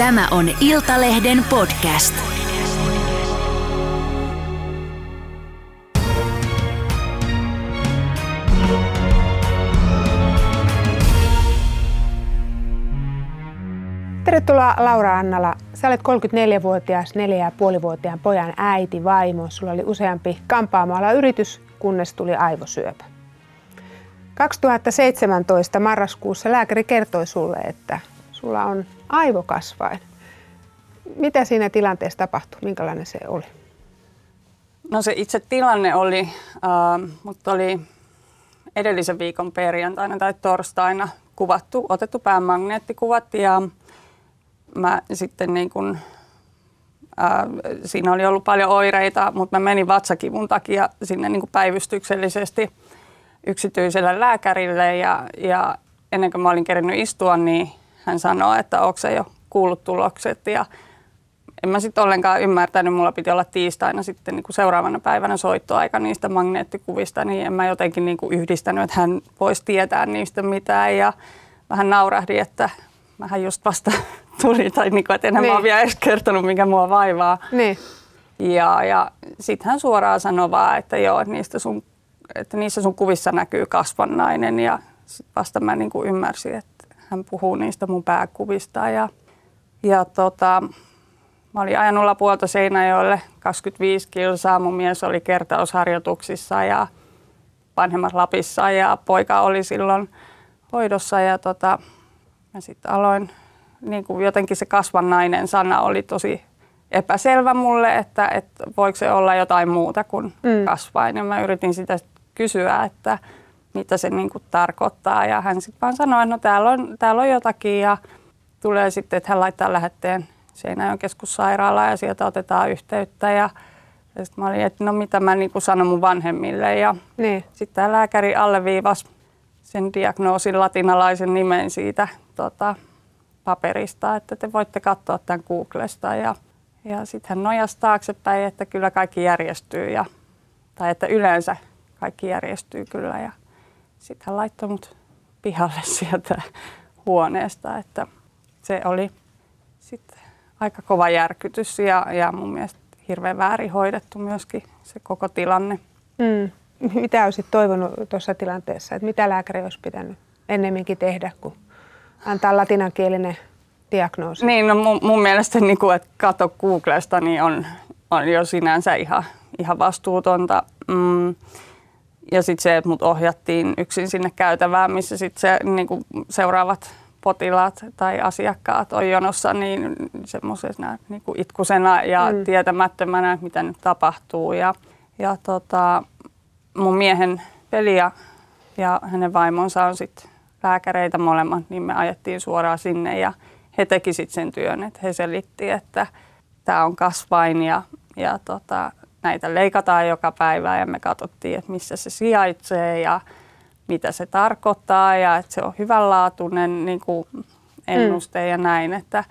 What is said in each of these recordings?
Tämä on Iltalehden podcast. Tervetuloa Laura Annala. Sä olet 34-vuotias, 4,5-vuotiaan pojan äiti, vaimo. Sulla oli useampi kampaamalla yritys, kunnes tuli aivosyöpä. 2017 marraskuussa lääkäri kertoi sulle, että sulla on aivokasvain. Mitä siinä tilanteessa tapahtui? Minkälainen se oli? No se itse tilanne oli, äh, mutta oli edellisen viikon perjantaina tai torstaina kuvattu, otettu päämagneettikuvat ja mä sitten niin kun, ää, siinä oli ollut paljon oireita, mutta mä menin vatsakivun takia sinne niin päivystyksellisesti yksityiselle lääkärille ja, ja ennen kuin mä olin kerinyt istua, niin hän sanoi, että onko se jo kuullut tulokset ja en mä sitten ollenkaan ymmärtänyt, mulla piti olla tiistaina sitten niin kuin seuraavana päivänä soittoaika niistä magneettikuvista, niin en mä jotenkin niin kuin yhdistänyt, että hän voisi tietää niistä mitään ja vähän naurahdin, että mähän just vasta tuli, tai niin kuin, että enhän niin. mä ole vielä edes kertonut, mikä mua vaivaa. Niin. Ja, ja sitten hän suoraan sanoi vaan, että joo, että, niistä sun, että niissä sun kuvissa näkyy kasvannainen ja vasta mä niin kuin ymmärsin, että hän puhuu niistä mun pääkuvista ja, ja tota, mä olin ajanut Lapuolta Seinäjoelle 25 kilsaa, mun mies oli kertausharjoituksissa ja vanhemmat Lapissa ja poika oli silloin hoidossa ja tota, mä sitten aloin, niin kuin jotenkin se kasvannainen sana oli tosi epäselvä mulle, että, että voiko se olla jotain muuta kuin mm. kasvain. Ja mä yritin sitä kysyä, että mitä se niin kuin tarkoittaa. Ja hän sitten vaan sanoi, että no täällä on, täällä on jotakin ja tulee sitten, että hän laittaa lähetteen Seinäjoen keskussairaalaan ja sieltä otetaan yhteyttä. Ja, ja sitten mä olin, että no mitä mä niin kuin sanon mun vanhemmille. Ja niin. sitten tämä lääkäri alleviivasi sen diagnoosin latinalaisen nimen siitä tota, paperista, että te voitte katsoa tämän Googlesta. Ja, ja sitten hän nojasi taaksepäin, että kyllä kaikki järjestyy, ja, tai että yleensä kaikki järjestyy kyllä. Ja sitten hän laittoi mut pihalle sieltä huoneesta, että se oli sitten aika kova järkytys ja, ja mun mielestä hirveän väärin hoidettu myöskin se koko tilanne. Mm. Mitä olisit toivonut tuossa tilanteessa, että mitä lääkäri olisi pitänyt ennemminkin tehdä, kuin antaa latinankielinen diagnoosi? Niin, no mun, mun mielestä niin kuin, että kato Googlesta, niin on, on jo sinänsä ihan, ihan vastuutonta. Mm. Ja sitten se, että mut ohjattiin yksin sinne käytävään, missä sitten se, niin kuin seuraavat potilaat tai asiakkaat on jonossa, niin semmoisena niin kuin itkusena ja mm. tietämättömänä, että mitä nyt tapahtuu. Ja, ja tota, mun miehen peli ja, ja hänen vaimonsa on sitten lääkäreitä molemmat, niin me ajettiin suoraan sinne ja he teki sitten sen työn, että he selitti, että tämä on kasvain ja, ja tota, näitä leikataan joka päivä ja me katsottiin, että missä se sijaitsee ja mitä se tarkoittaa ja että se on hyvänlaatuinen niin kuin ennuste mm. ja näin, että,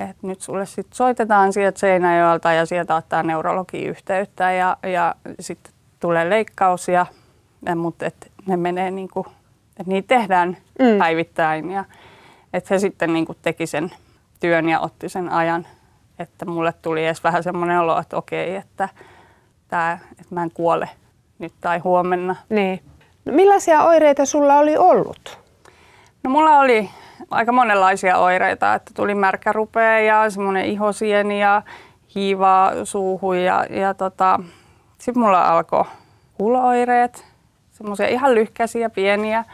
että nyt sulle sitten soitetaan sieltä Seinäjoelta ja sieltä ottaa neurologi yhteyttä ja, ja sitten tulee leikkaus, ja, ja, mutta et ne menee niin kuin, että niitä tehdään mm. päivittäin ja että he sitten niin kuin teki sen työn ja otti sen ajan, että mulle tuli edes vähän semmoinen olo, että okei, että, tää, että mä en kuole nyt tai huomenna. Niin. No millaisia oireita sulla oli ollut? No mulla oli aika monenlaisia oireita, että tuli märkä rupea ja semmoinen ihosieni ja hiivaa suuhun ja, ja tota, sitten mulla alkoi kuulo-oireet, semmoisia ihan lyhkäisiä, pieniä.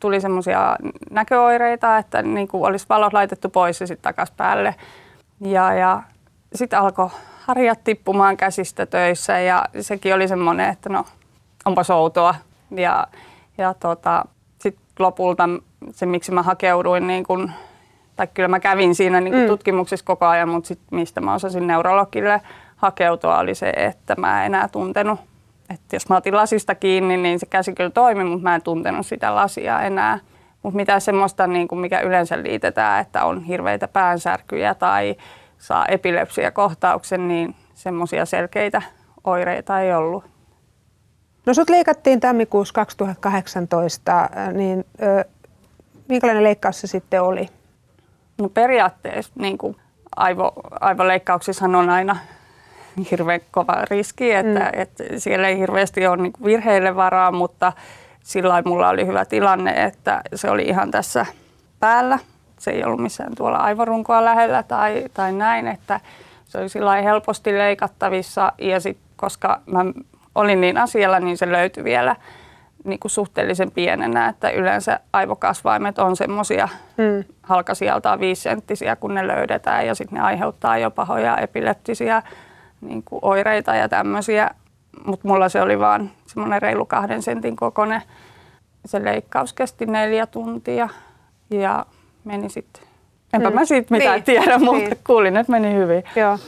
Tuli semmoisia näköoireita, että niin kuin olisi valot laitettu pois ja sitten takaisin päälle. Ja, ja sitten alkoi harjat tippumaan käsistä töissä ja sekin oli semmoinen, että no onpa outoa. Ja, ja tota, sitten lopulta se, miksi mä hakeuduin, niin kun, tai kyllä mä kävin siinä niin mm. tutkimuksessa koko ajan, mutta sit, mistä mä osasin neurologille hakeutua oli se, että mä en enää tuntenut että jos mä otin lasista kiinni, niin se käsi kyllä toimi, mutta mä en tuntenut sitä lasia enää. Mutta mitä semmoista, niin kuin mikä yleensä liitetään, että on hirveitä päänsärkyjä tai saa epilepsiakohtauksen, niin semmoisia selkeitä oireita ei ollut. No sut leikattiin tammikuussa 2018, niin ö, minkälainen leikkaus se sitten oli? No periaatteessa niin kuin aivo, aivoleikkauksissa on aina hirveän kova riski, että, mm. että siellä ei hirveästi ole niin virheille varaa, mutta sillä mulla oli hyvä tilanne, että se oli ihan tässä päällä. Se ei ollut missään tuolla aivorunkoa lähellä tai, tai näin, että se oli sillä helposti leikattavissa ja sitten koska mä olin niin asialla, niin se löytyi vielä niin kuin suhteellisen pienenä, että yleensä aivokasvaimet on semmoisia mm. halkasijaltaan viisenttisiä, kun ne löydetään ja sitten ne aiheuttaa jo pahoja epileptisiä niin kuin oireita ja tämmöisiä. Mutta mulla se oli vaan semmoinen reilu kahden sentin kokoinen. Se leikkaus kesti neljä tuntia ja meni sitten. Enpä mm. mä siitä mitään niin. tiedä, mutta niin. kuulin, että meni hyvin. Joo.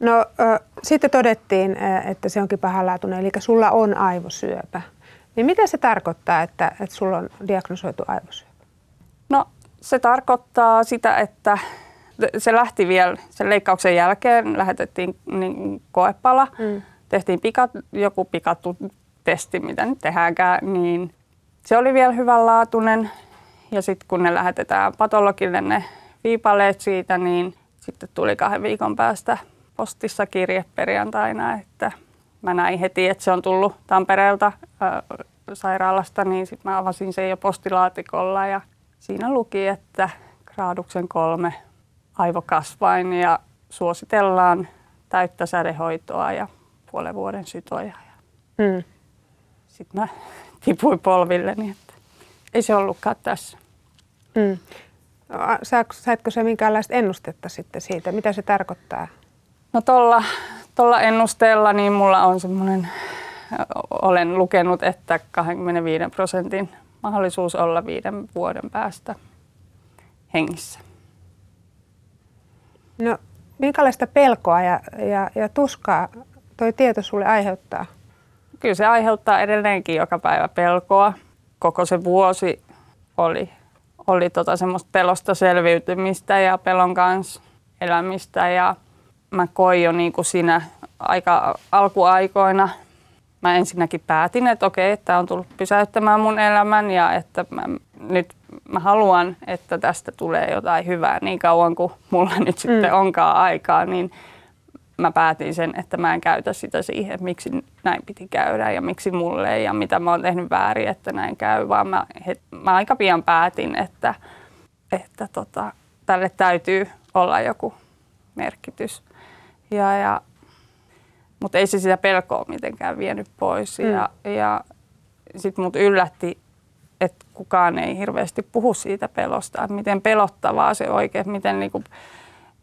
No äh, sitten todettiin, että se onkin pahanlaatuinen, eli sulla on aivosyöpä. Niin mitä se tarkoittaa, että, että sulla on diagnosoitu aivosyöpä? No se tarkoittaa sitä, että se lähti vielä sen leikkauksen jälkeen, lähetettiin niin koepala, mm. tehtiin pika, joku pikattu testi, mitä nyt tehdäänkään, niin se oli vielä hyvänlaatuinen. Ja sitten kun ne lähetetään patologille ne viipaleet siitä, niin sitten tuli kahden viikon päästä postissa kirje perjantaina, että mä näin heti, että se on tullut Tampereelta ää, sairaalasta, niin sitten mä avasin sen jo postilaatikolla ja siinä luki, että graaduksen kolme aivokasvain ja suositellaan täyttä sädehoitoa ja puolen vuoden sytoja. Mm. Sitten mä tipuin polvilleni, että ei se ollutkaan tässä. Mm. Saitko se minkäänlaista ennustetta sitten siitä, mitä se tarkoittaa? No tuolla tolla ennusteella niin mulla on semmoinen, olen lukenut, että 25 prosentin mahdollisuus olla viiden vuoden päästä hengissä. No minkälaista pelkoa ja, ja, ja tuskaa toi tieto sulle aiheuttaa? Kyllä se aiheuttaa edelleenkin joka päivä pelkoa. Koko se vuosi oli, oli tota semmoista pelosta selviytymistä ja pelon kanssa elämistä ja mä koin jo niin kuin siinä aika alkuaikoina. Mä ensinnäkin päätin, että okei, että on tullut pysäyttämään mun elämän ja että mä, nyt mä haluan, että tästä tulee jotain hyvää niin kauan kuin mulla nyt sitten mm. onkaan aikaa, niin mä päätin sen, että mä en käytä sitä siihen, että miksi näin piti käydä ja miksi mulle ja mitä mä oon tehnyt väärin, että näin käy, vaan mä, het, mä aika pian päätin, että, että tota, tälle täytyy olla joku merkitys. Ja, ja, mutta ei se sitä pelkoa mitenkään vienyt pois. Mm. Ja, ja sitten mut yllätti, että kukaan ei hirveästi puhu siitä pelosta, että miten pelottavaa se oikein, miten niinku,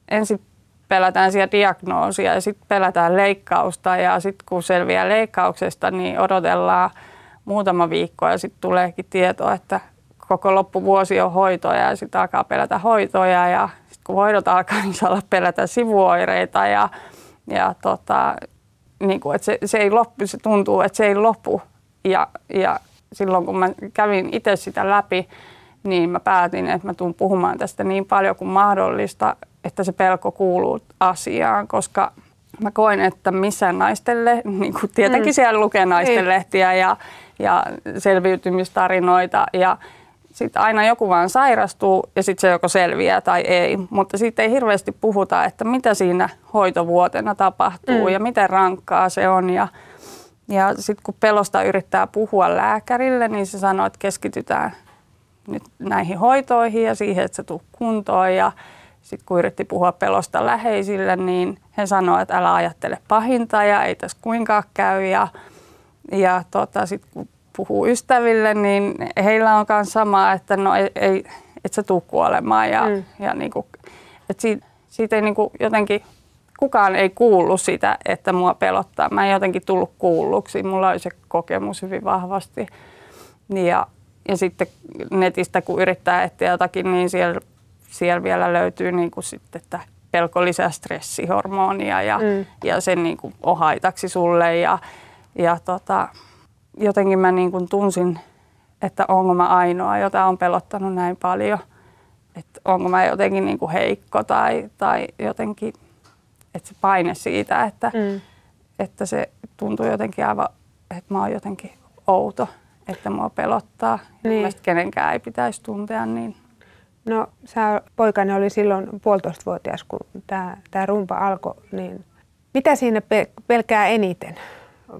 ensin pelätään siellä diagnoosia ja sitten pelätään leikkausta ja sitten kun selviää leikkauksesta, niin odotellaan muutama viikko ja sitten tuleekin tieto, että koko loppuvuosi on hoitoja ja sitten alkaa pelätä hoitoja ja kun hoidot alkaa, niin saa pelätä sivuoireita ja, ja tota, niin kuin, että se, se, ei loppu, se tuntuu, että se ei lopu. Ja, ja silloin kun mä kävin itse sitä läpi, niin mä päätin, että mä tuun puhumaan tästä niin paljon kuin mahdollista, että se pelko kuuluu asiaan, koska mä koin, että missään naistelle, niin kuin tietenkin mm. siellä lukee naistenlehtiä niin. ja, ja selviytymistarinoita ja sitten aina joku vaan sairastuu ja sitten se joko selviää tai ei. Mutta siitä ei hirveästi puhuta, että mitä siinä hoitovuotena tapahtuu mm. ja miten rankkaa se on. Ja, ja sitten kun pelosta yrittää puhua lääkärille, niin se sanoo, että keskitytään nyt näihin hoitoihin ja siihen, että se tuu kuntoon. Ja sitten kun yritti puhua pelosta läheisille, niin he sanoivat, että älä ajattele pahinta ja ei tässä kuinkaan käy. Ja, ja tota, sitten kun puhuu ystäville, niin heillä on myös sama, että no ei, ei et sä tuu kuolemaan. Ja, mm. ja niinku, et siitä, siitä ei niinku jotenkin, kukaan ei kuullut sitä, että mua pelottaa. Mä en jotenkin tullut kuulluksi. Mulla oli se kokemus hyvin vahvasti. Ja, ja sitten netistä, kun yrittää etsiä jotakin, niin siellä, siellä vielä löytyy niin kuin sitten, että pelko lisää stressihormonia ja, mm. ja sen niin kuin on haitaksi sulle. Ja, ja tota, jotenkin mä niin kuin tunsin, että onko mä ainoa, jota on pelottanut näin paljon. Että onko mä jotenkin niin kuin heikko tai, tai jotenkin, että se paine siitä, että, mm. että se tuntuu jotenkin aivan, että mä oon jotenkin outo, että mua pelottaa. Niin. Mielestäni kenenkään ei pitäisi tuntea niin. No sä, poikani oli silloin puolitoistavuotias, kun tämä rumpa alkoi, niin mitä siinä pe- pelkää eniten?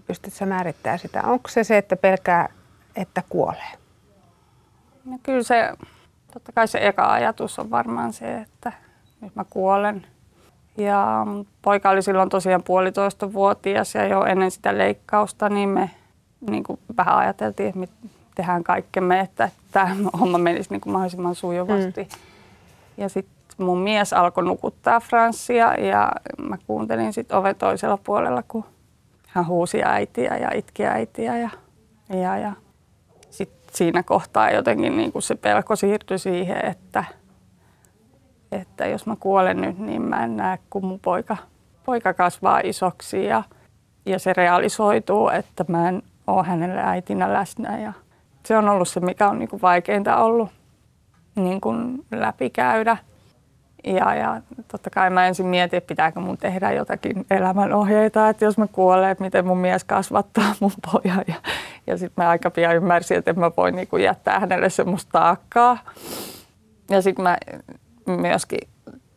Pystytkö määrittämään sitä? Onko se se, että pelkää, että kuolee? No kyllä se, totta kai se eka ajatus on varmaan se, että nyt mä kuolen. Ja poika oli silloin tosiaan puolitoista vuotias ja jo ennen sitä leikkausta, niin me niin kuin vähän ajateltiin, että me tehdään kaikkemme, että tämä homma menisi niin kuin mahdollisimman sujuvasti. Mm. Ja sitten mun mies alkoi nukuttaa Franssia ja mä kuuntelin sitten oven toisella puolella, kun hän huusi äitiä ja itki äitiä. Ja, ja, ja sitten siinä kohtaa jotenkin niin kuin se pelko siirtyi siihen, että, että jos mä kuolen nyt, niin mä en näe, kun mun poika, poika kasvaa isoksi ja, ja se realisoituu, että mä en ole hänelle äitinä läsnä. Ja se on ollut se, mikä on niin kuin vaikeinta ollut niin kuin läpikäydä. Ja, ja totta kai mä ensin mietin, että pitääkö mun tehdä jotakin elämänohjeita, että jos mä kuolen, että miten mun mies kasvattaa mun pojan. Ja, ja sitten mä aika pian ymmärsin, että en mä voi niinku jättää hänelle semmoista taakkaa. Ja sitten mä myöskin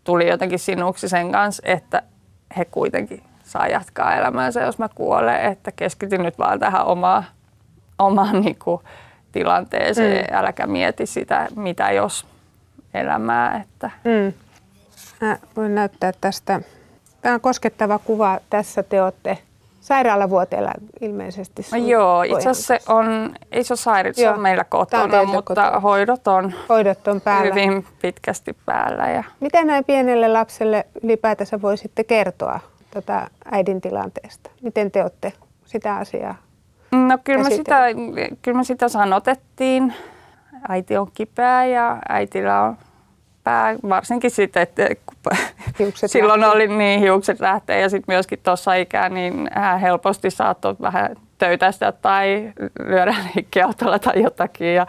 tuli jotenkin sinuksi sen kanssa, että he kuitenkin saa jatkaa elämäänsä, jos mä kuolen, että keskityn nyt vaan tähän omaan, omaan niinku tilanteeseen, mm. äläkä mieti sitä, mitä jos elämää. Että. Mm. Mä voin näyttää tästä. Tämä on koskettava kuva. Tässä te olette sairaalavuoteella ilmeisesti. No joo, itse asiassa se on, ei se ole sairaala, se on meillä kotona, on mutta kotona. hoidot on, hoidot on päällä. hyvin pitkästi päällä. Ja... Miten näin pienelle lapselle ylipäätänsä voisitte kertoa tätä äidin tilanteesta? Miten te olette sitä asiaa No kyllä me, sitä, kyllä me sitä sanotettiin. Äiti on kipeä ja äitillä on pää, varsinkin sitten, että hiukset silloin lähtee. oli niin hiukset lähtee ja sitten myöskin tuossa ikää, niin hän helposti saattoi vähän töytästä tai lyödä liikkeautolla tai jotakin. Ja,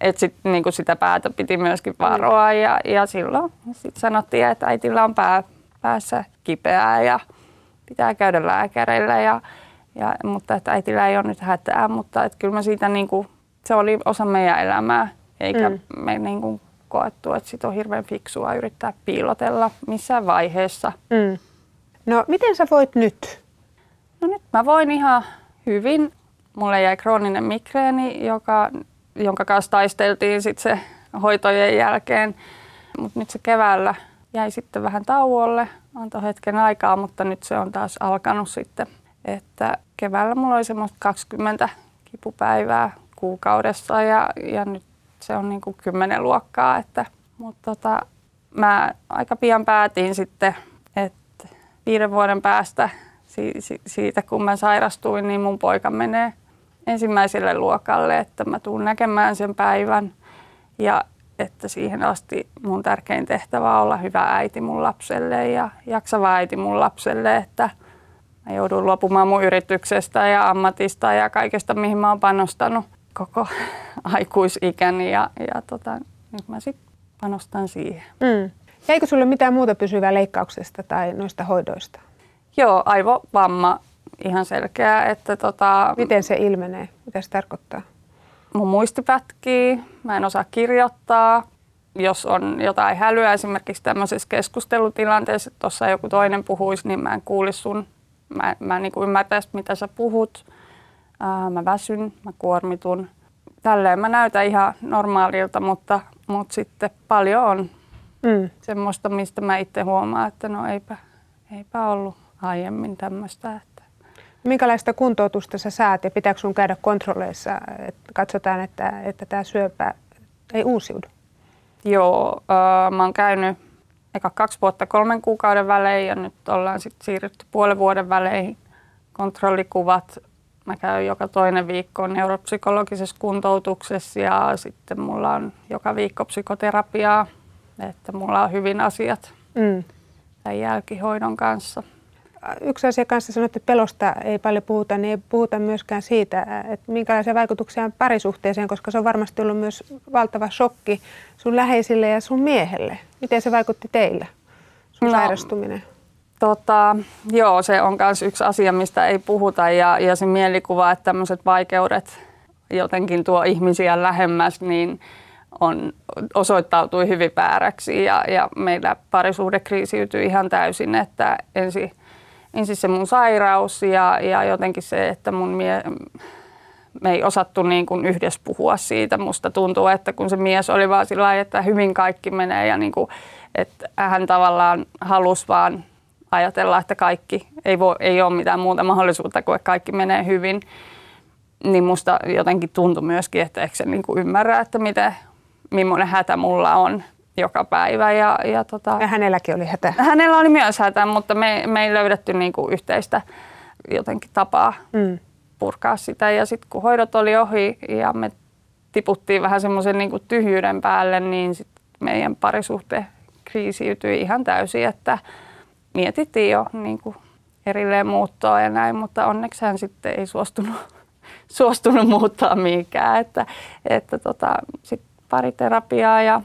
et sit, niin kuin sitä päätä piti myöskin varoa ja, ja silloin sit sanottiin, että äitillä on pää, päässä kipeää ja pitää käydä lääkärillä. Ja, ja, mutta että äitillä ei ole nyt hätää, mutta että kyllä mä siitä niin kuin, se oli osa meidän elämää, eikä mm. me niin kuin koettu, että sit on hirveän fiksua yrittää piilotella missään vaiheessa. Mm. No miten sä voit nyt? No nyt mä voin ihan hyvin. Mulle jäi krooninen migreeni, joka, jonka kanssa taisteltiin sit se hoitojen jälkeen. Mutta nyt se keväällä jäi sitten vähän tauolle, antoi hetken aikaa, mutta nyt se on taas alkanut sitten. Että keväällä mulla oli semmoista 20 kipupäivää kuukaudessa ja, ja nyt se on niin kuin kymmenen luokkaa. Että, mutta tota, mä aika pian päätin sitten, että viiden vuoden päästä si- si- siitä, kun mä sairastuin, niin mun poika menee ensimmäiselle luokalle, että mä tuun näkemään sen päivän ja että siihen asti mun tärkein tehtävä on olla hyvä äiti mun lapselle ja jaksava äiti mun lapselle, että mä joudun luopumaan mun yrityksestä ja ammatista ja kaikesta, mihin mä oon panostanut koko aikuisikäni ja, ja tota, nyt mä sitten panostan siihen. Mm. Eikö sulle mitään muuta pysyvää leikkauksesta tai noista hoidoista? Joo, aivovamma ihan selkeä. Että tota, Miten se ilmenee? Mitä se tarkoittaa? Mun muisti pätkii, mä en osaa kirjoittaa. Jos on jotain hälyä esimerkiksi tämmöisessä keskustelutilanteessa, että tuossa joku toinen puhuisi, niin mä en kuulisi sun, mä, mä en niin ymmärtäisi, mitä sä puhut ää, mä väsyn, mä kuormitun. Tälleen mä näytän ihan normaalilta, mutta, mutta sitten paljon on mm. semmoista, mistä mä itse huomaan, että no eipä, eipä ollut aiemmin tämmöistä. Että. Minkälaista kuntoutusta sä saat ja pitääkö sun käydä kontrolleissa, että katsotaan, että, että tämä syöpä ei uusiudu? Joo, äh, mä oon käynyt eka kaksi vuotta kolmen kuukauden välein ja nyt ollaan sitten siirrytty puolen vuoden välein kontrollikuvat Mä käyn joka toinen viikko neuropsykologisessa kuntoutuksessa ja sitten mulla on joka viikko psykoterapiaa, että mulla on hyvin asiat mm. tämän jälkihoidon kanssa. Yksi asia kanssa sanoit, että pelosta ei paljon puhuta, niin ei puhuta myöskään siitä, että minkälaisia vaikutuksia on parisuhteeseen, koska se on varmasti ollut myös valtava shokki sun läheisille ja sun miehelle. Miten se vaikutti teillä, sun no, sairastuminen? Tota, joo, se on myös yksi asia, mistä ei puhuta ja, ja se mielikuva, että tämmöiset vaikeudet jotenkin tuo ihmisiä lähemmäs, niin on, osoittautui hyvin vääräksi ja, ja meillä parisuhde kriisiytyi ihan täysin, että ensin, ensin se mun sairaus ja, ja jotenkin se, että mun mie, me ei osattu niin kuin yhdessä puhua siitä. Musta tuntuu, että kun se mies oli vaan sillä että hyvin kaikki menee ja niin kuin, että hän tavallaan halusi vaan ajatella, että kaikki ei, voi, ei ole mitään muuta mahdollisuutta kuin että kaikki menee hyvin. Niin musta jotenkin tuntui myöskin, että eikö se niin kuin ymmärrä, että miten, millainen hätä mulla on joka päivä. Ja, ja, tota, ja hänelläkin oli hätä. Hänellä oli myös hätä, mutta me, me ei löydetty niin kuin yhteistä jotenkin tapaa. Mm purkaa sitä. Ja sitten kun hoidot oli ohi ja me tiputtiin vähän semmoisen niin tyhjyyden päälle, niin sit meidän parisuhte kriisiytyi ihan täysin, että mietittiin jo niin kuin erilleen muuttoa ja näin, mutta onneksi hän sitten ei suostunut, suostunut muuttaa mihinkään. Että, että tota, sitten pari terapiaa ja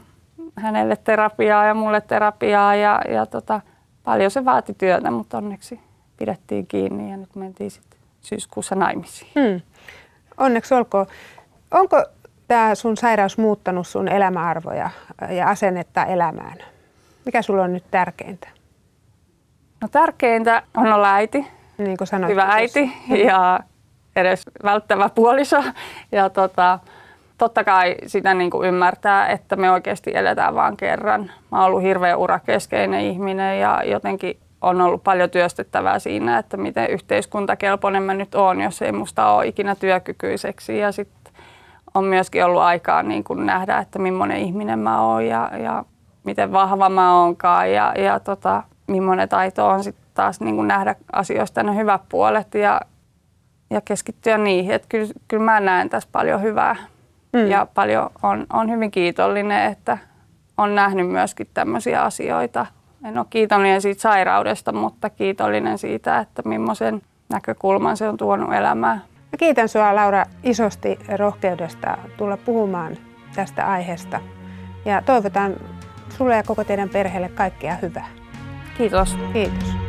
hänelle terapiaa ja mulle terapiaa ja, ja tota, paljon se vaati työtä, mutta onneksi pidettiin kiinni ja nyt mentiin sitten syyskuussa naimisiin. Hmm. Onneksi olkoon. Onko tämä sun sairaus muuttanut sun elämäarvoja ja asennetta elämään? Mikä sulla on nyt tärkeintä? No tärkeintä on olla äiti. Niin kuin sanoit, Hyvä äiti ja edes välttävä puoliso. Ja tota, totta kai sitä niin kuin ymmärtää, että me oikeasti eletään vain kerran. Mä oon ollut hirveän urakeskeinen ihminen ja jotenkin on ollut paljon työstettävää siinä, että miten yhteiskuntakelpoinen mä nyt oon, jos ei musta ole ikinä työkykyiseksi. Ja sitten on myöskin ollut aikaa niin kuin nähdä, että millainen ihminen mä oon ja, ja miten vahva mä oonkaan ja, ja tota, millainen taito on sitten taas niin kuin nähdä asioista ne hyvät puolet ja, ja keskittyä niihin. Että kyllä, kyllä mä näen tässä paljon hyvää mm. ja paljon on, on hyvin kiitollinen, että on nähnyt myöskin tämmöisiä asioita – en ole kiitollinen siitä sairaudesta, mutta kiitollinen siitä, että millaisen näkökulman se on tuonut elämään. Mä kiitän sinua Laura isosti rohkeudesta tulla puhumaan tästä aiheesta ja toivotan sulle ja koko teidän perheelle kaikkea hyvää. Kiitos. Kiitos.